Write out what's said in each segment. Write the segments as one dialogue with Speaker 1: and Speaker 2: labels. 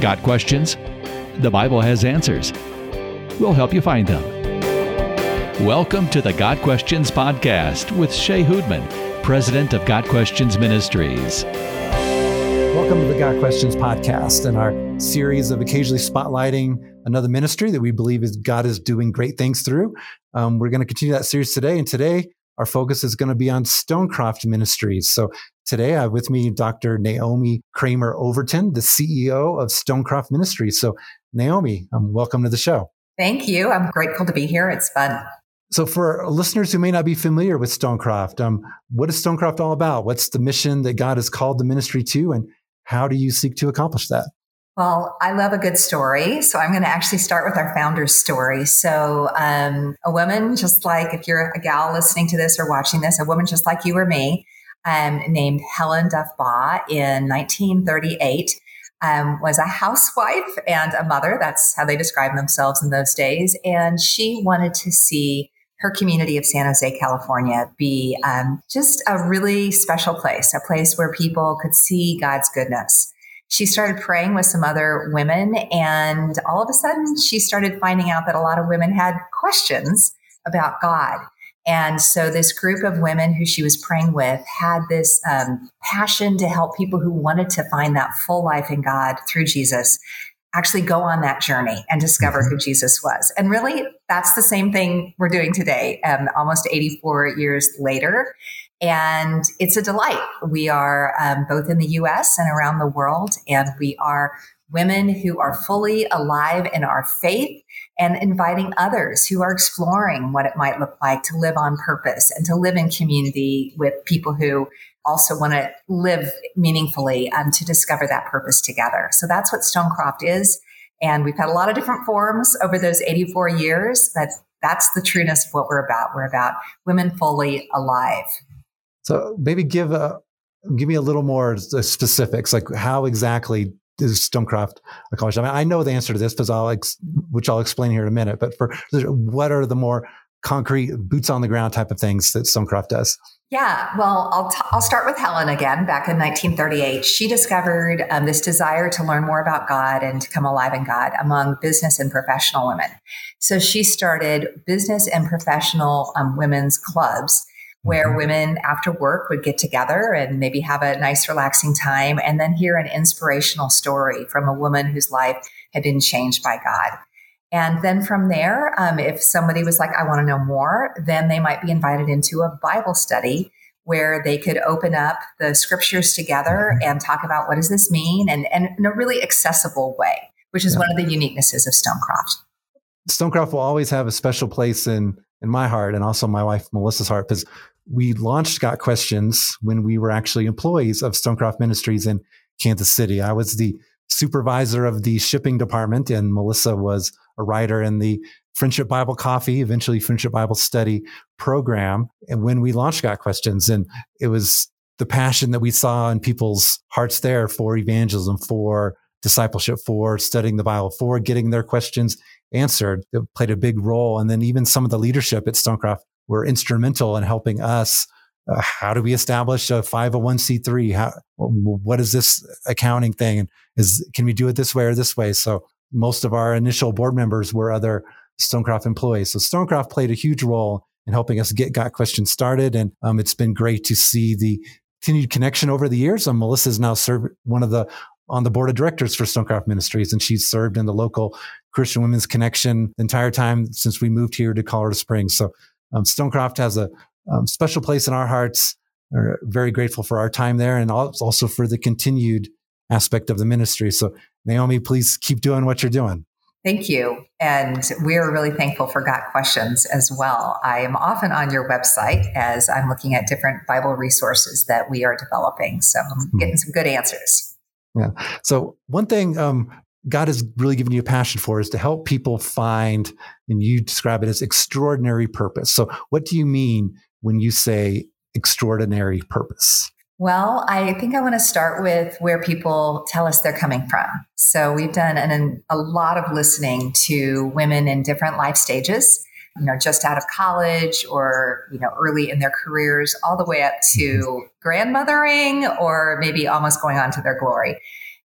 Speaker 1: Got questions? The Bible has answers. We'll help you find them. Welcome to the Got Questions podcast with Shea Houdmann, president of Got Questions Ministries.
Speaker 2: Welcome to the Got Questions podcast and our series of occasionally spotlighting another ministry that we believe is God is doing great things through. Um, we're going to continue that series today, and today our focus is going to be on Stonecroft Ministries. So today I have with me Dr. Naomi Cramer Overton, the CEO of Stonecroft Ministries. So Naomi, um, welcome to the show.
Speaker 3: Thank you. I'm grateful to be here. It's fun.
Speaker 2: So, for listeners who may not be familiar with Stonecroft, um, what is Stonecroft all about? What's the mission that God has called the ministry to, and how do you seek to accomplish that?
Speaker 3: Well, I love a good story. So I'm going to actually start with our founder's story. So, um, a woman, just like if you're a gal listening to this or watching this, a woman just like you or me, um, named Helen Duff Baugh in 1938. Um, was a housewife and a mother. That's how they described themselves in those days. And she wanted to see her community of San Jose, California, be um, just a really special place, a place where people could see God's goodness she started praying with some other women. And all of a sudden, she started finding out that a lot of women had questions about God. And so, this group of women who she was praying with had this um, passion to help people who wanted to find that full life in God through Jesus actually go on that journey and discover mm-hmm. who Jesus was. And really, that's the same thing we're doing today, um, almost 84 years later. And it's a delight. We are um, both in the US and around the world, and we are women who are fully alive in our faith and inviting others who are exploring what it might look like to live on purpose and to live in community with people who also want to live meaningfully and um, to discover that purpose together. So that's what Stonecroft is. And we've had a lot of different forms over those 84 years, but that's the trueness of what we're about. We're about women fully alive.
Speaker 2: So maybe give a give me a little more specifics, like how exactly is Stonecroft accomplished? I mean, I know the answer to this, because I'll ex- which I'll explain here in a minute. But for what are the more concrete, boots on the ground type of things that Stonecroft does?
Speaker 3: Yeah, well, I'll, t- I'll start with Helen again. Back in 1938, she discovered um, this desire to learn more about God and to come alive in God among business and professional women. So she started business and professional um, women's clubs where mm-hmm. women after work would get together and maybe have a nice, relaxing time and then hear an inspirational story from a woman whose life had been changed by God. And then from there, um, if somebody was like, I want to know more, then they might be invited into a Bible study where they could open up the scriptures together mm-hmm. and talk about what does this mean and, and in a really accessible way, which is yeah. one of the uniquenesses of Stonecroft.
Speaker 2: Stonecroft will always have a special place in in my heart and also my wife Melissa's heart because we launched Got Questions when we were actually employees of Stonecroft Ministries in Kansas City. I was the supervisor of the shipping department, and Melissa was a writer in the Friendship Bible Coffee, eventually Friendship Bible Study program. And when we launched Got Questions, and it was the passion that we saw in people's hearts there for evangelism, for discipleship, for studying the Bible, for getting their questions answered. Played a big role. And then even some of the leadership at Stonecroft were instrumental in helping us. Uh, how do we establish a 501c3? How, what is this accounting thing? Is, can we do it this way or this way? So most of our initial board members were other Stonecroft employees. So Stonecroft played a huge role in helping us get Got Questions started. And um, it's been great to see the continued connection over the years. Um, Melissa is now served one of the on the board of directors for Stonecroft Ministries, and she's served in the local Christian Women's Connection the entire time since we moved here to Colorado Springs. So um, Stonecroft has a um, special place in our hearts. We're very grateful for our time there and also for the continued aspect of the ministry. So, Naomi, please keep doing what you're doing.
Speaker 3: Thank you. And we're really thankful for Got Questions as well. I am often on your website as I'm looking at different Bible resources that we are developing. So I'm hmm. getting some good answers.
Speaker 2: Yeah. So, one thing um, God has really given you a passion for is to help people find, and you describe it as extraordinary purpose. So, what do you mean when you say extraordinary purpose?
Speaker 3: Well, I think I want to start with where people tell us they're coming from. So, we've done an, a lot of listening to women in different life stages, you know, just out of college or, you know, early in their careers, all the way up to mm-hmm. grandmothering or maybe almost going on to their glory.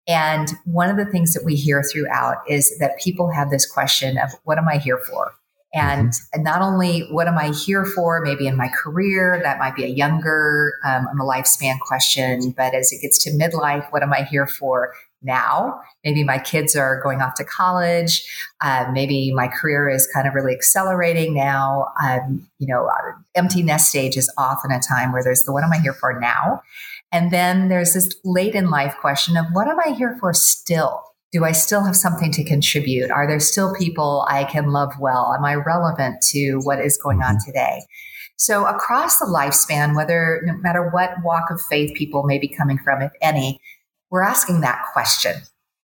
Speaker 3: And one of the things that we hear throughout is that people have this question of what am I here for? And mm-hmm. not only what am I here for, maybe in my career, that might be a younger um, on the lifespan question, but as it gets to midlife, what am I here for now? Maybe my kids are going off to college. Uh, maybe my career is kind of really accelerating now. Um, you know, uh, empty nest stage is often a time where there's the what am I here for now? And then there's this late in life question of what am I here for still? Do I still have something to contribute? Are there still people I can love well? Am I relevant to what is going on mm-hmm. today? So across the lifespan, whether no matter what walk of faith people may be coming from, if any, we're asking that question.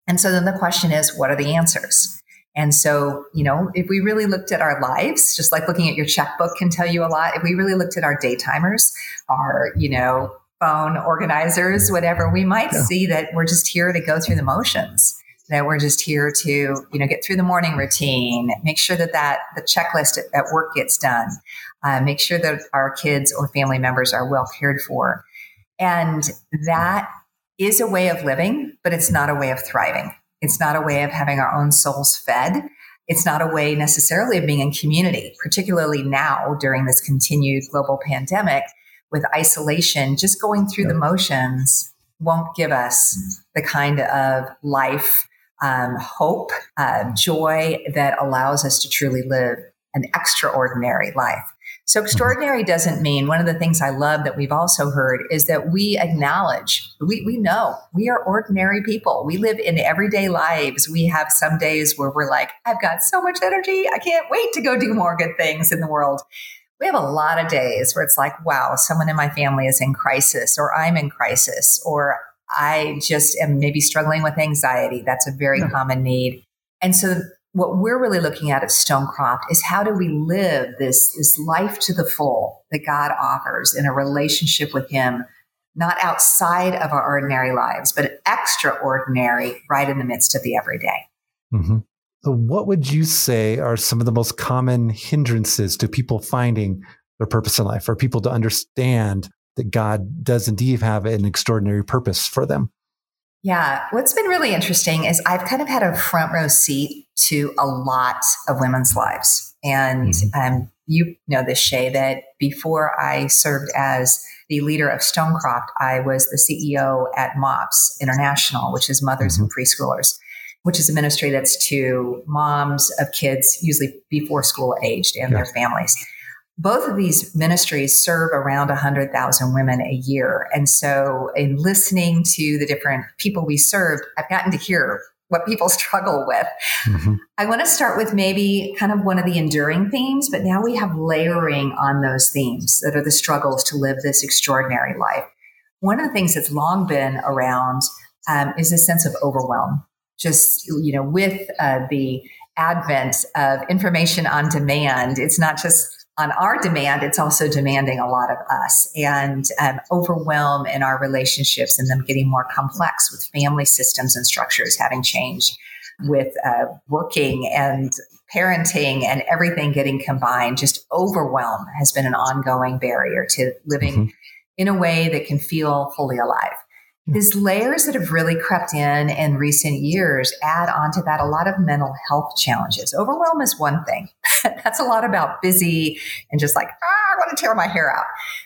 Speaker 3: And so then the question is, what are the answers? And so, you know, if we really looked at our lives, just like looking at your checkbook can tell you a lot, if we really looked at our day timers, our, you know, phone organizers, whatever, we might yeah. see that we're just here to go through the motions. That we're just here to, you know, get through the morning routine, make sure that that the checklist at, at work gets done, uh, make sure that our kids or family members are well cared for, and that is a way of living, but it's not a way of thriving. It's not a way of having our own souls fed. It's not a way necessarily of being in community, particularly now during this continued global pandemic with isolation, just going through the motions won't give us the kind of life, um, hope, uh, joy that allows us to truly live an extraordinary life. So, extraordinary doesn't mean one of the things I love that we've also heard is that we acknowledge, we, we know we are ordinary people. We live in everyday lives. We have some days where we're like, I've got so much energy. I can't wait to go do more good things in the world we have a lot of days where it's like, wow, someone in my family is in crisis, or I'm in crisis, or I just am maybe struggling with anxiety. That's a very common need. And so, what we're really looking at at Stonecroft is how do we live this, this life to the full that God offers in a relationship with Him, not outside of our ordinary lives, but extraordinary right in the midst of the everyday.
Speaker 2: Mm-hmm. So, what would you say are some of the most common hindrances to people finding their purpose in life, for people to understand that God does indeed have an extraordinary purpose for them?
Speaker 3: Yeah, what's been really interesting is I've kind of had a front row seat to a lot of women's lives. And um, you know this, Shea, that before I served as the leader of Stonecroft, I was the CEO at MOPS International, which is Mothers mm-hmm. and Preschoolers which is a ministry that's to moms of kids, usually before school aged, and their families. Both of these ministries serve around 100,000 women a year. And so, in listening to the different people we serve, I've gotten to hear what people struggle with. Mm-hmm. I want to start with maybe kind of one of the enduring themes, but now we have layering on those themes that are the struggles to live this extraordinary life. One of the things that's long been around um, is a sense of overwhelm just you know with uh, the advent of information on demand it's not just on our demand it's also demanding a lot of us and um, overwhelm in our relationships and them getting more complex with family systems and structures having changed with uh, working and parenting and everything getting combined just overwhelm has been an ongoing barrier to living mm-hmm. in a way that can feel fully alive these layers that have really crept in in recent years add onto that a lot of mental health challenges. Overwhelm is one thing. That's a lot about busy and just like, ah, I want to tear my hair out.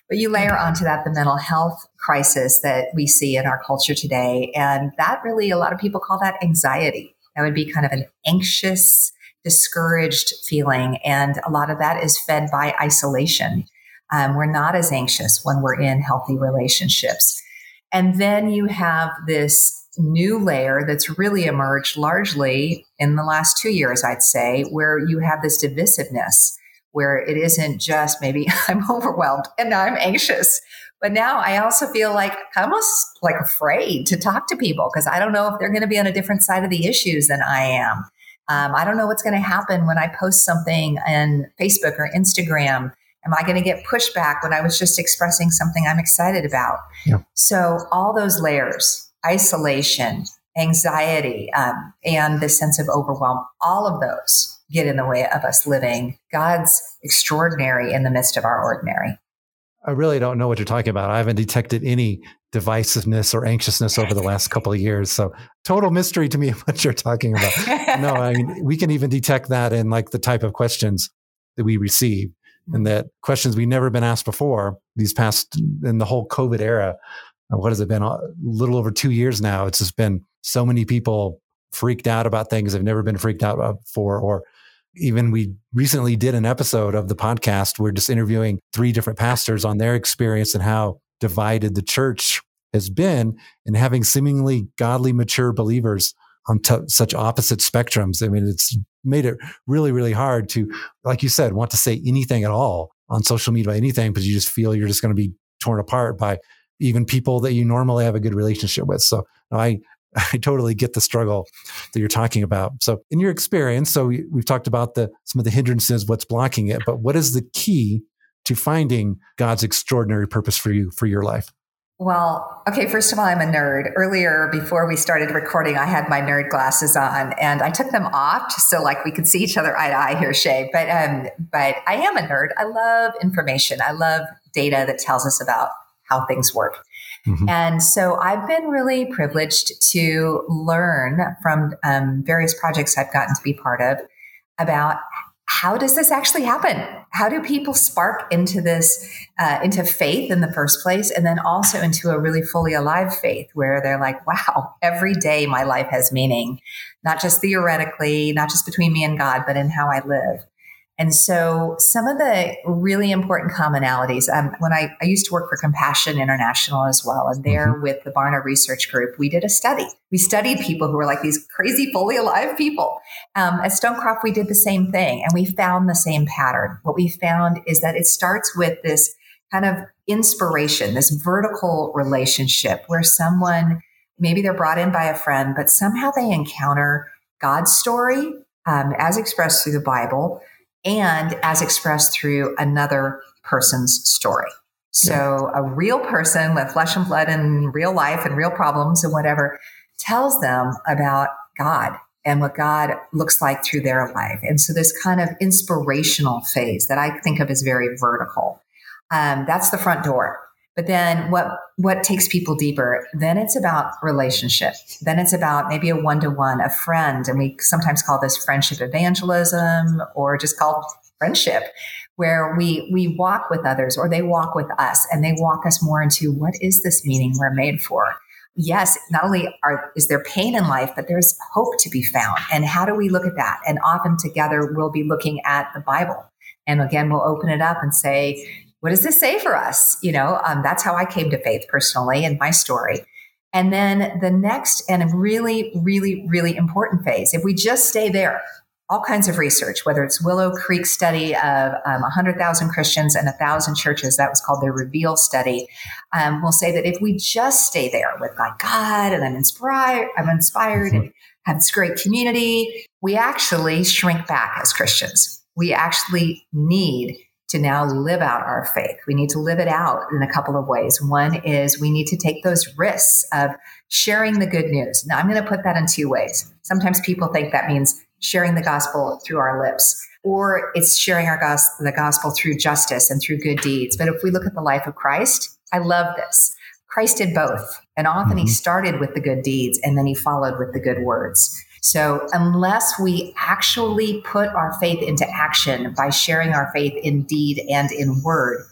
Speaker 3: But you layer onto that the mental health crisis that we see in our culture today. And that really, a lot of people call that anxiety. That would be kind of an anxious, discouraged feeling. And a lot of that is fed by isolation. Um, we're not as anxious when we're in healthy relationships. And then you have this new layer that's really emerged largely in the last two years, I'd say, where you have this divisiveness, where it isn't just maybe I'm overwhelmed and I'm anxious. But now I also feel like almost like afraid to talk to people because I don't know if they're going to be on a different side of the issues than I am. Um, I don't know what's going to happen when I post something on Facebook or Instagram Am I going to get pushback when I was just expressing something I'm excited about? Yeah. So, all those layers isolation, anxiety, um, and the sense of overwhelm all of those get in the way of us living God's extraordinary in the midst of our ordinary.
Speaker 2: I really don't know what you're talking about. I haven't detected any divisiveness or anxiousness over the last couple of years. So total mystery to me what you're talking about. no, I mean we can even detect that in like the type of questions that we receive and that questions we've never been asked before these past in the whole COVID era. Uh, what has it been? A little over two years now. It's just been so many people freaked out about things they've never been freaked out about before, or even we recently did an episode of the podcast. We're just interviewing three different pastors on their experience and how divided the church has been and having seemingly godly, mature believers on t- such opposite spectrums. I mean, it's made it really, really hard to, like you said, want to say anything at all on social media, anything, because you just feel you're just going to be torn apart by even people that you normally have a good relationship with. So I, I totally get the struggle that you're talking about. So in your experience, so we, we've talked about the, some of the hindrances, what's blocking it, but what is the key to finding God's extraordinary purpose for you, for your life?
Speaker 3: Well, okay, first of all, I'm a nerd. Earlier, before we started recording, I had my nerd glasses on and I took them off just so like we could see each other eye to eye here, Shea. But um, but I am a nerd. I love information. I love data that tells us about how things work. Mm-hmm. And so I've been really privileged to learn from um, various projects I've gotten to be part of about how does this actually happen? How do people spark into this, uh, into faith in the first place, and then also into a really fully alive faith where they're like, wow, every day my life has meaning, not just theoretically, not just between me and God, but in how I live. And so, some of the really important commonalities. Um, when I, I, used to work for Compassion International as well, and there mm-hmm. with the Barna Research Group, we did a study. We studied people who were like these crazy, fully alive people. Um, at Stonecroft, we did the same thing, and we found the same pattern. What we found is that it starts with this kind of inspiration, this vertical relationship where someone maybe they're brought in by a friend, but somehow they encounter God's story um, as expressed through the Bible and as expressed through another person's story. So yeah. a real person with flesh and blood and real life and real problems and whatever tells them about God and what God looks like through their life. And so this kind of inspirational phase that I think of as very vertical. Um, that's the front door. But then what what takes people deeper? Then it's about relationship. Then it's about maybe a one to one, a friend, and we sometimes call this friendship evangelism or just called friendship, where we we walk with others or they walk with us and they walk us more into what is this meaning we're made for. Yes, not only are is there pain in life, but there's hope to be found. And how do we look at that? And often together we'll be looking at the Bible. And again, we'll open it up and say, what does this say for us? You know, um, that's how I came to faith personally in my story. And then the next and really, really, really important phase, if we just stay there, all kinds of research, whether it's Willow Creek study of um, 100,000 Christians and 1,000 churches, that was called the Reveal study, um, will say that if we just stay there with like God and I'm inspired, I'm inspired mm-hmm. and have this great community, we actually shrink back as Christians. We actually need to now live out our faith. We need to live it out in a couple of ways. One is we need to take those risks of sharing the good news. Now, I'm going to put that in two ways. Sometimes people think that means sharing the gospel through our lips, or it's sharing our gospel, the gospel through justice and through good deeds. But if we look at the life of Christ, I love this. Christ did both. And often mm-hmm. he started with the good deeds and then he followed with the good words. So, unless we actually put our faith into action by sharing our faith in deed and in word,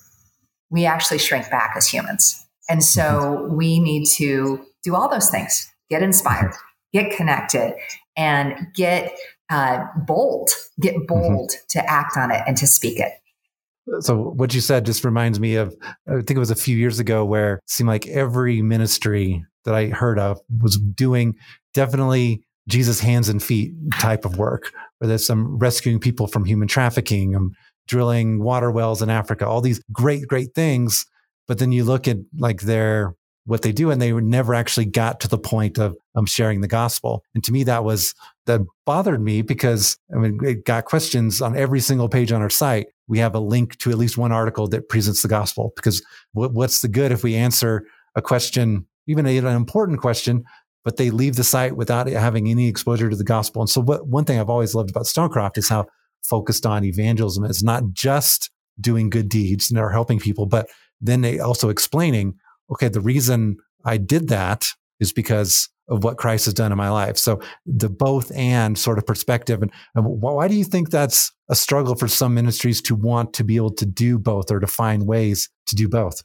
Speaker 3: we actually shrink back as humans. And so, mm-hmm. we need to do all those things get inspired, get connected, and get uh, bold, get mm-hmm. bold mm-hmm. to act on it and to speak it.
Speaker 2: So what you said just reminds me of I think it was a few years ago where it seemed like every ministry that I heard of was doing definitely Jesus hands and feet type of work, whether it's some rescuing people from human trafficking, um, drilling water wells in Africa, all these great, great things. But then you look at like their what they do, and they never actually got to the point of um, sharing the gospel. And to me, that was that bothered me because I mean, it got questions on every single page on our site. We have a link to at least one article that presents the gospel. Because what, what's the good if we answer a question, even an important question, but they leave the site without having any exposure to the gospel. And so, what, one thing I've always loved about Stonecroft is how focused on evangelism. is not just doing good deeds and are helping people, but then they also explaining, okay, the reason I did that is because of what Christ has done in my life. So the both and sort of perspective. And, and why do you think that's a struggle for some ministries to want to be able to do both or to find ways to do both?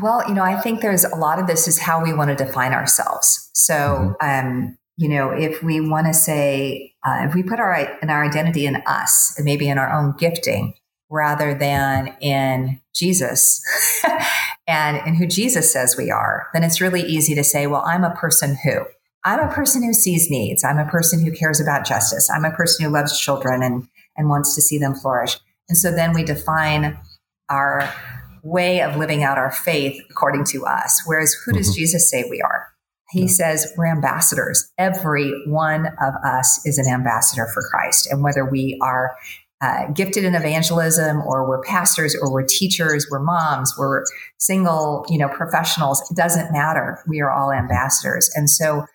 Speaker 3: Well, you know, I think there's a lot of this is how we want to define ourselves. So, mm-hmm. um, you know, if we want to say, uh, if we put our in our identity in us, and maybe in our own gifting, rather than in Jesus and in who Jesus says we are, then it's really easy to say, well, I'm a person who. I'm a person who sees needs. I'm a person who cares about justice. I'm a person who loves children and, and wants to see them flourish. And so then we define our way of living out our faith according to us. Whereas who does mm-hmm. Jesus say we are? He yeah. says we're ambassadors. Every one of us is an ambassador for Christ. And whether we are uh, gifted in evangelism or we're pastors or we're teachers, we're moms, we're single, you know, professionals, it doesn't matter. We are all ambassadors. And so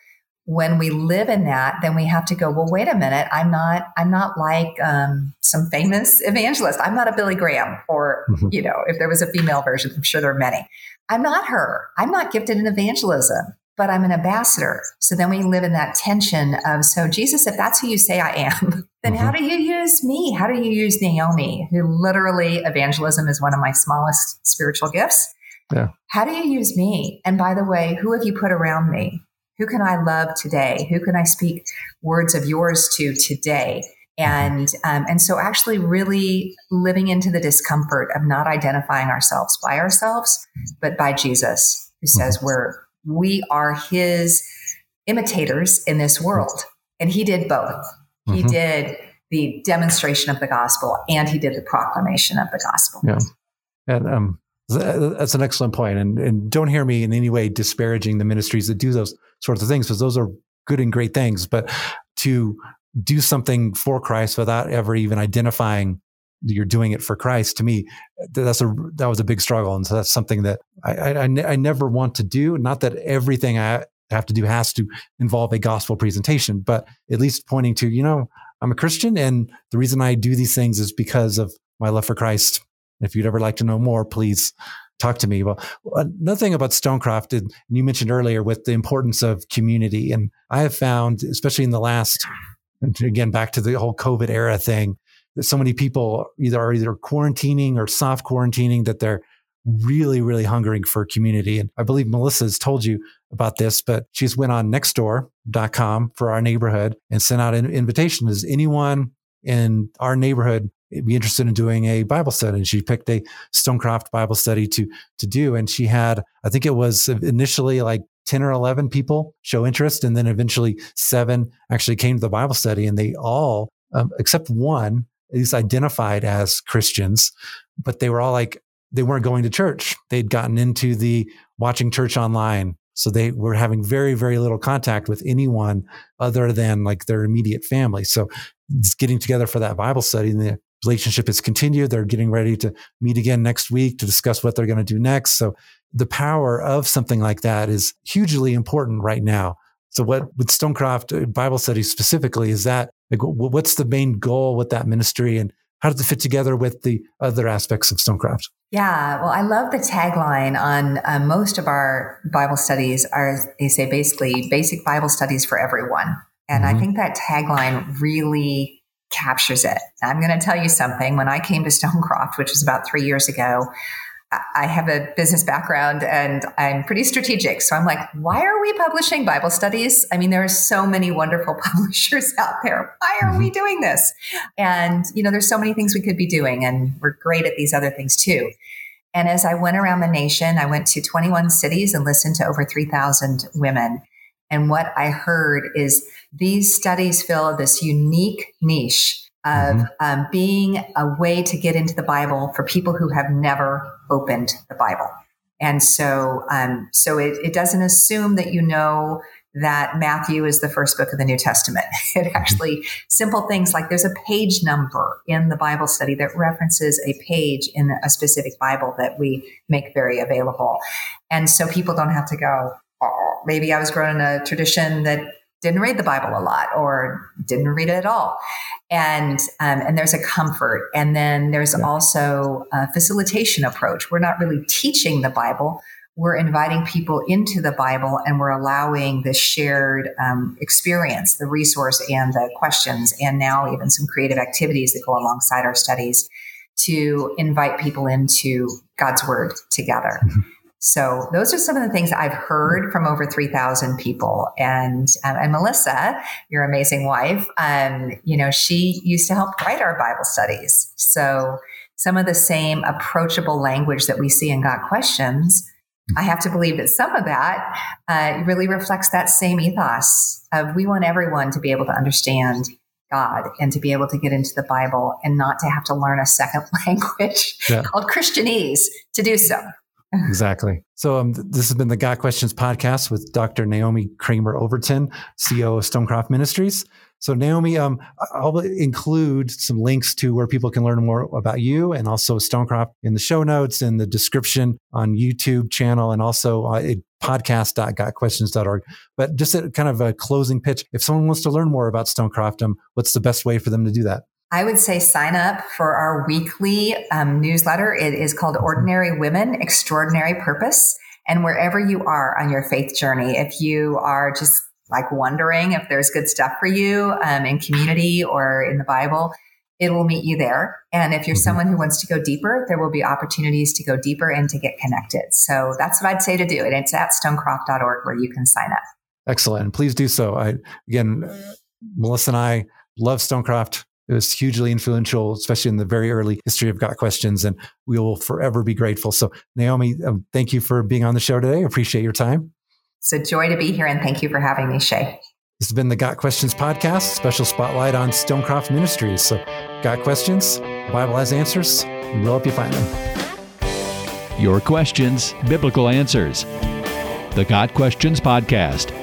Speaker 3: when we live in that, then we have to go, well, wait a minute. I'm not, I'm not like um, some famous evangelist. I'm not a Billy Graham or, mm-hmm. you know, if there was a female version, I'm sure there are many. I'm not her. I'm not gifted in evangelism, but I'm an ambassador. So then we live in that tension of, so Jesus, if that's who you say I am, then mm-hmm. how do you use me? How do you use Naomi, who literally evangelism is one of my smallest spiritual gifts? Yeah. How do you use me? And by the way, who have you put around me? Who can I love today? Who can I speak words of yours to today? And um, and so actually really living into the discomfort of not identifying ourselves by ourselves, but by Jesus, who says mm-hmm. we're we are his imitators in this world. And he did both. He mm-hmm. did the demonstration of the gospel and he did the proclamation of the gospel.
Speaker 2: Yeah. And um, that's an excellent point. And, and don't hear me in any way disparaging the ministries that do those sorts of things because those are good and great things. But to do something for Christ without ever even identifying you're doing it for Christ. To me, that's a that was a big struggle, and so that's something that I I, I never want to do. Not that everything I have to do has to involve a gospel presentation, but at least pointing to you know I'm a Christian, and the reason I do these things is because of my love for Christ. If you'd ever like to know more, please talk to me. Well, another thing about Stonecroft, and you mentioned earlier with the importance of community, and I have found, especially in the last, again, back to the whole COVID era thing, that so many people either are either quarantining or soft quarantining that they're really, really hungering for community. And I believe Melissa has told you about this, but she's went on nextdoor.com for our neighborhood and sent out an invitation. Does anyone in our neighborhood be interested in doing a Bible study? And she picked a Stonecroft Bible study to, to do. And she had, I think it was initially like 10 or 11 people show interest. And then eventually seven actually came to the Bible study and they all, um, except one, least identified as Christians, but they were all like, they weren't going to church. They'd gotten into the watching church online. So they were having very, very little contact with anyone other than like their immediate family. So it's getting together for that Bible study and the relationship has continued. They're getting ready to meet again next week to discuss what they're going to do next. So the power of something like that is hugely important right now. So what with Stonecroft uh, Bible study specifically is that like what's the main goal with that ministry and how does it fit together with the other aspects of Stonecroft?
Speaker 3: Yeah, well, I love the tagline on uh, most of our Bible studies are they say basically basic Bible studies for everyone, and mm-hmm. I think that tagline really captures it. I'm going to tell you something. When I came to Stonecroft, which was about three years ago, I have a business background and I'm pretty strategic. So I'm like, why are we publishing Bible studies? I mean, there are so many wonderful publishers out there. Why are we mm-hmm. doing this? And, you know, there's so many things we could be doing, and we're great at these other things too. And as I went around the nation, I went to 21 cities and listened to over 3,000 women. And what I heard is these studies fill this unique niche of mm-hmm. um, being a way to get into the Bible for people who have never opened the Bible. And so, um, so it, it, doesn't assume that you know that Matthew is the first book of the New Testament. It mm-hmm. actually simple things like there's a page number in the Bible study that references a page in a specific Bible that we make very available, and so people don't have to go. Maybe I was grown in a tradition that didn't read the Bible a lot or didn't read it at all. And, um, and there's a comfort. And then there's yeah. also a facilitation approach. We're not really teaching the Bible. we're inviting people into the Bible and we're allowing the shared um, experience, the resource, and the questions, and now even some creative activities that go alongside our studies to invite people into God's Word together. Mm-hmm. So those are some of the things I've heard from over 3,000 people. And, um, and Melissa, your amazing wife, um, you know, she used to help write our Bible studies. So some of the same approachable language that we see in Got Questions, I have to believe that some of that uh, really reflects that same ethos of we want everyone to be able to understand God and to be able to get into the Bible and not to have to learn a second language yeah. called Christianese to do so
Speaker 2: exactly. So um, this has been the Got Questions podcast with Dr. Naomi Cramer Overton, CEO of Stonecroft Ministries. So Naomi, um, I'll include some links to where people can learn more about you and also Stonecroft in the show notes and the description on YouTube channel and also uh, podcast.gotquestions.org. But just a kind of a closing pitch, if someone wants to learn more about Stonecroft, um, what's the best way for them to do that?
Speaker 3: I would say sign up for our weekly um, newsletter. It is called Ordinary Women, Extraordinary Purpose. And wherever you are on your faith journey, if you are just like wondering if there's good stuff for you um, in community or in the Bible, it will meet you there. And if you're mm-hmm. someone who wants to go deeper, there will be opportunities to go deeper and to get connected. So that's what I'd say to do. And it's at stonecroft.org where you can sign up.
Speaker 2: Excellent. And please do so. I, again, Melissa and I love Stonecroft it was hugely influential, especially in the very early history of Got Questions, and we will forever be grateful. So, Naomi, um, thank you for being on the show today. Appreciate your time.
Speaker 3: It's a joy to be here, and thank you for having me, Shea.
Speaker 2: This has been the Got Questions podcast, special spotlight on Stonecroft Ministries. So, got questions? Bible has answers, we'll help you find them.
Speaker 1: Your questions, biblical answers. The Got Questions podcast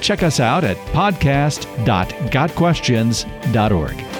Speaker 1: Check us out at podcast.gotquestions.org.